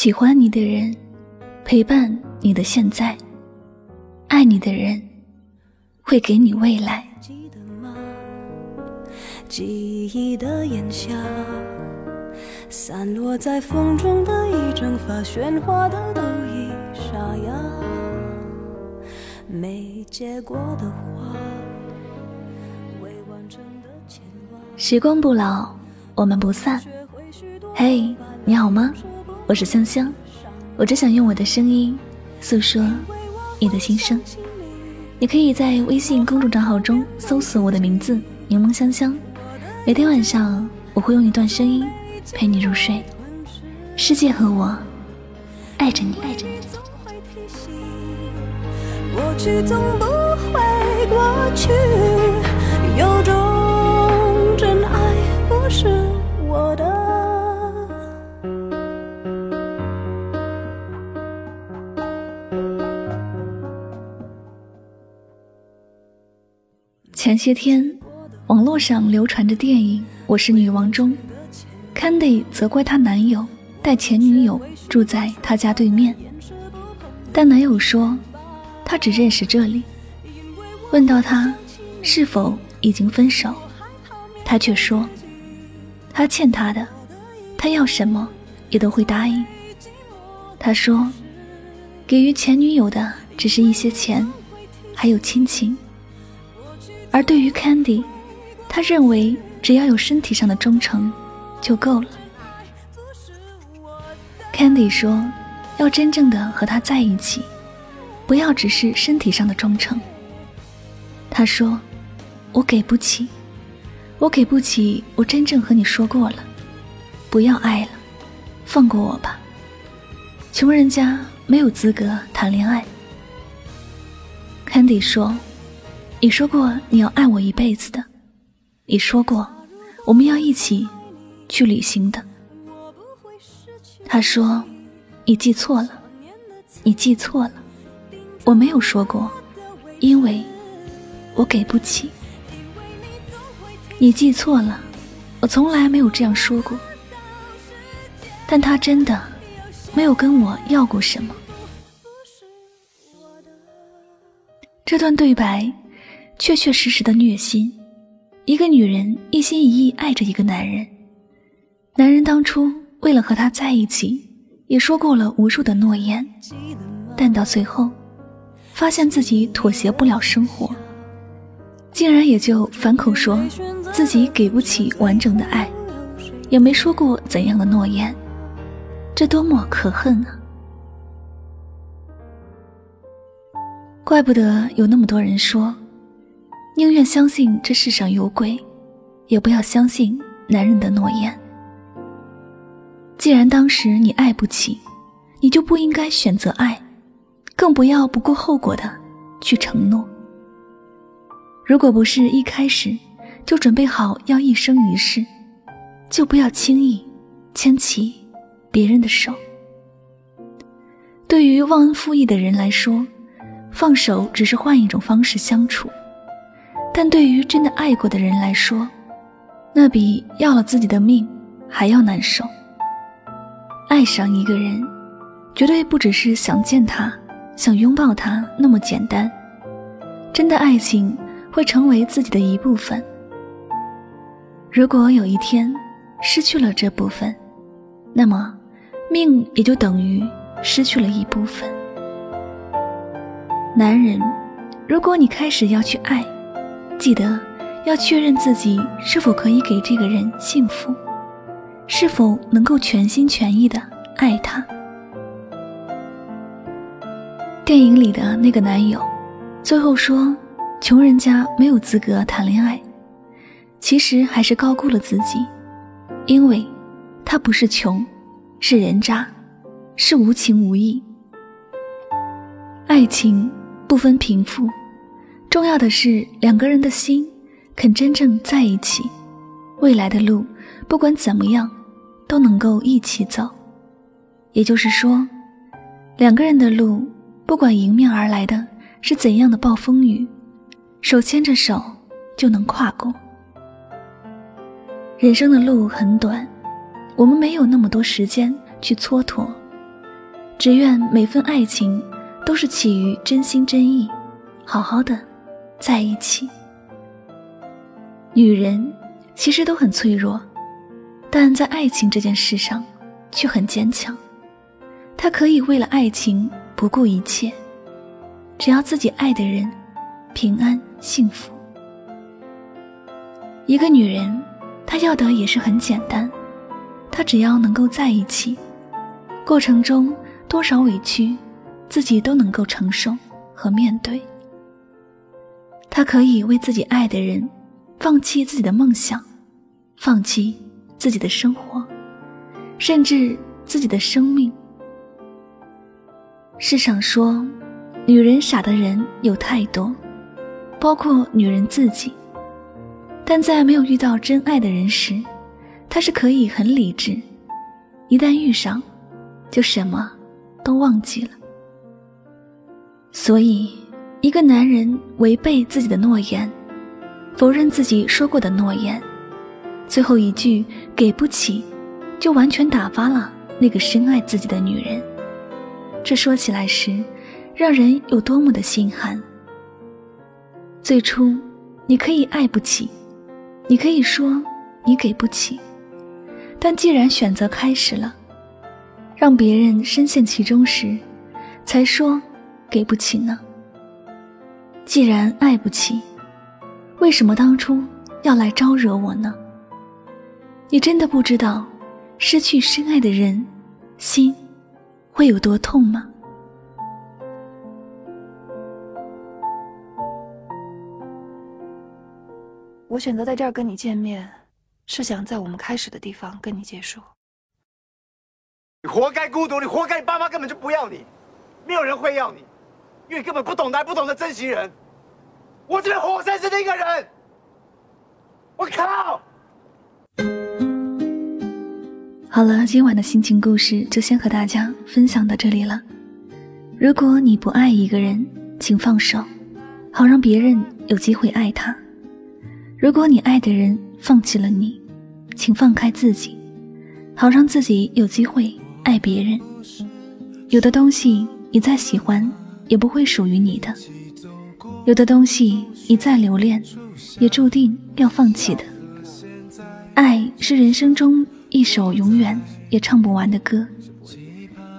喜欢你的人，陪伴你的现在；爱你的人，会给你未来。记得吗？记忆的炎夏，散落在风中的一整发，喧哗的都已沙哑。没结果的花，未完成的牵挂。时光不老，我们不散。嘿，你好吗？我是香香，我只想用我的声音诉说你的心声。你可以在微信公众账号中搜索我的名字“柠檬香香”。每天晚上，我会用一段声音陪你入睡。世界和我爱着你，爱着你。过去总不会过去，些天。网络上流传着电影《我是女王》中，Candy 责怪她男友带前女友住在她家对面，但男友说他只认识这里。问到他是否已经分手，他却说他欠他的，他要什么也都会答应。他说给予前女友的只是一些钱，还有亲情，而对于 Candy。他认为只要有身体上的忠诚就够了。Candy 说：“要真正的和他在一起，不要只是身体上的忠诚。”他说：“我给不起，我给不起，我真正和你说过了，不要爱了，放过我吧。穷人家没有资格谈恋爱。”Candy 说：“你说过你要爱我一辈子的。”你说过，我们要一起去旅行的。他说：“你记错了，你记错了，我没有说过，因为我给不起。你记错了，我从来没有这样说过。但他真的没有跟我要过什么。”这段对白，确确实实的虐心。一个女人一心一意爱着一个男人，男人当初为了和她在一起，也说过了无数的诺言，但到最后，发现自己妥协不了生活，竟然也就反口说自己给不起完整的爱，也没说过怎样的诺言，这多么可恨啊！怪不得有那么多人说。宁愿相信这世上有鬼，也不要相信男人的诺言。既然当时你爱不起，你就不应该选择爱，更不要不顾后果的去承诺。如果不是一开始就准备好要一生一世，就不要轻易牵起别人的手。对于忘恩负义的人来说，放手只是换一种方式相处。但对于真的爱过的人来说，那比要了自己的命还要难受。爱上一个人，绝对不只是想见他、想拥抱他那么简单。真的爱情会成为自己的一部分。如果有一天失去了这部分，那么命也就等于失去了一部分。男人，如果你开始要去爱，记得要确认自己是否可以给这个人幸福，是否能够全心全意的爱他。电影里的那个男友，最后说：“穷人家没有资格谈恋爱。”其实还是高估了自己，因为他不是穷，是人渣，是无情无义。爱情不分贫富。重要的是两个人的心肯真正在一起，未来的路不管怎么样都能够一起走。也就是说，两个人的路不管迎面而来的是怎样的暴风雨，手牵着手就能跨过。人生的路很短，我们没有那么多时间去蹉跎，只愿每份爱情都是起于真心真意，好好的在一起。女人其实都很脆弱，但在爱情这件事上却很坚强。她可以为了爱情不顾一切，只要自己爱的人平安幸福。一个女人，她要的也是很简单，她只要能够在一起，过程中多少委屈，自己都能够承受和面对。她可以为自己爱的人。放弃自己的梦想，放弃自己的生活，甚至自己的生命。世上说，女人傻的人有太多，包括女人自己。但在没有遇到真爱的人时，她是可以很理智；一旦遇上，就什么都忘记了。所以，一个男人违背自己的诺言。否认自己说过的诺言，最后一句“给不起”，就完全打发了那个深爱自己的女人。这说起来时，让人有多么的心寒。最初，你可以爱不起，你可以说你给不起，但既然选择开始了，让别人深陷其中时，才说给不起呢？既然爱不起。为什么当初要来招惹我呢？你真的不知道失去深爱的人，心会有多痛吗？我选择在这儿跟你见面，是想在我们开始的地方跟你结束。你活该孤独，你活该你爸妈根本就不要你，没有人会要你，因为根本不懂得，不懂得珍惜人。我这边活生生的一个人，我靠！好了，今晚的心情故事就先和大家分享到这里了。如果你不爱一个人，请放手，好让别人有机会爱他；如果你爱的人放弃了你，请放开自己，好让自己有机会爱别人。有的东西你再喜欢，也不会属于你的。有的东西你再留恋，也注定要放弃的。爱是人生中一首永远也唱不完的歌。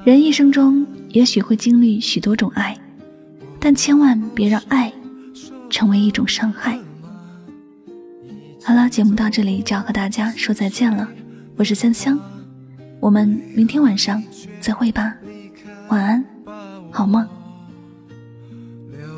人一生中也许会经历许多种爱，但千万别让爱成为一种伤害。好了，节目到这里就要和大家说再见了。我是香香，我们明天晚上再会吧。晚安，好梦。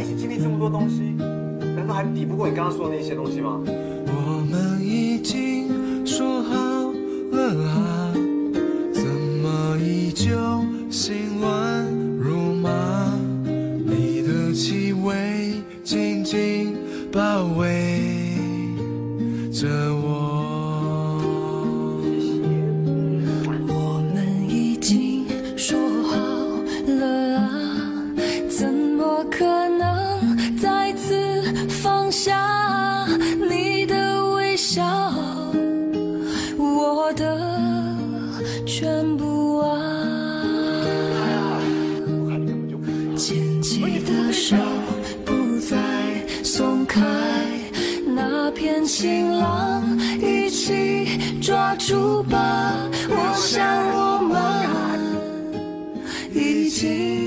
一起经历这么多东西难道还抵不过你刚刚说的那些东西吗？我们已经说好了天晴朗一起抓住吧！我想我们已经。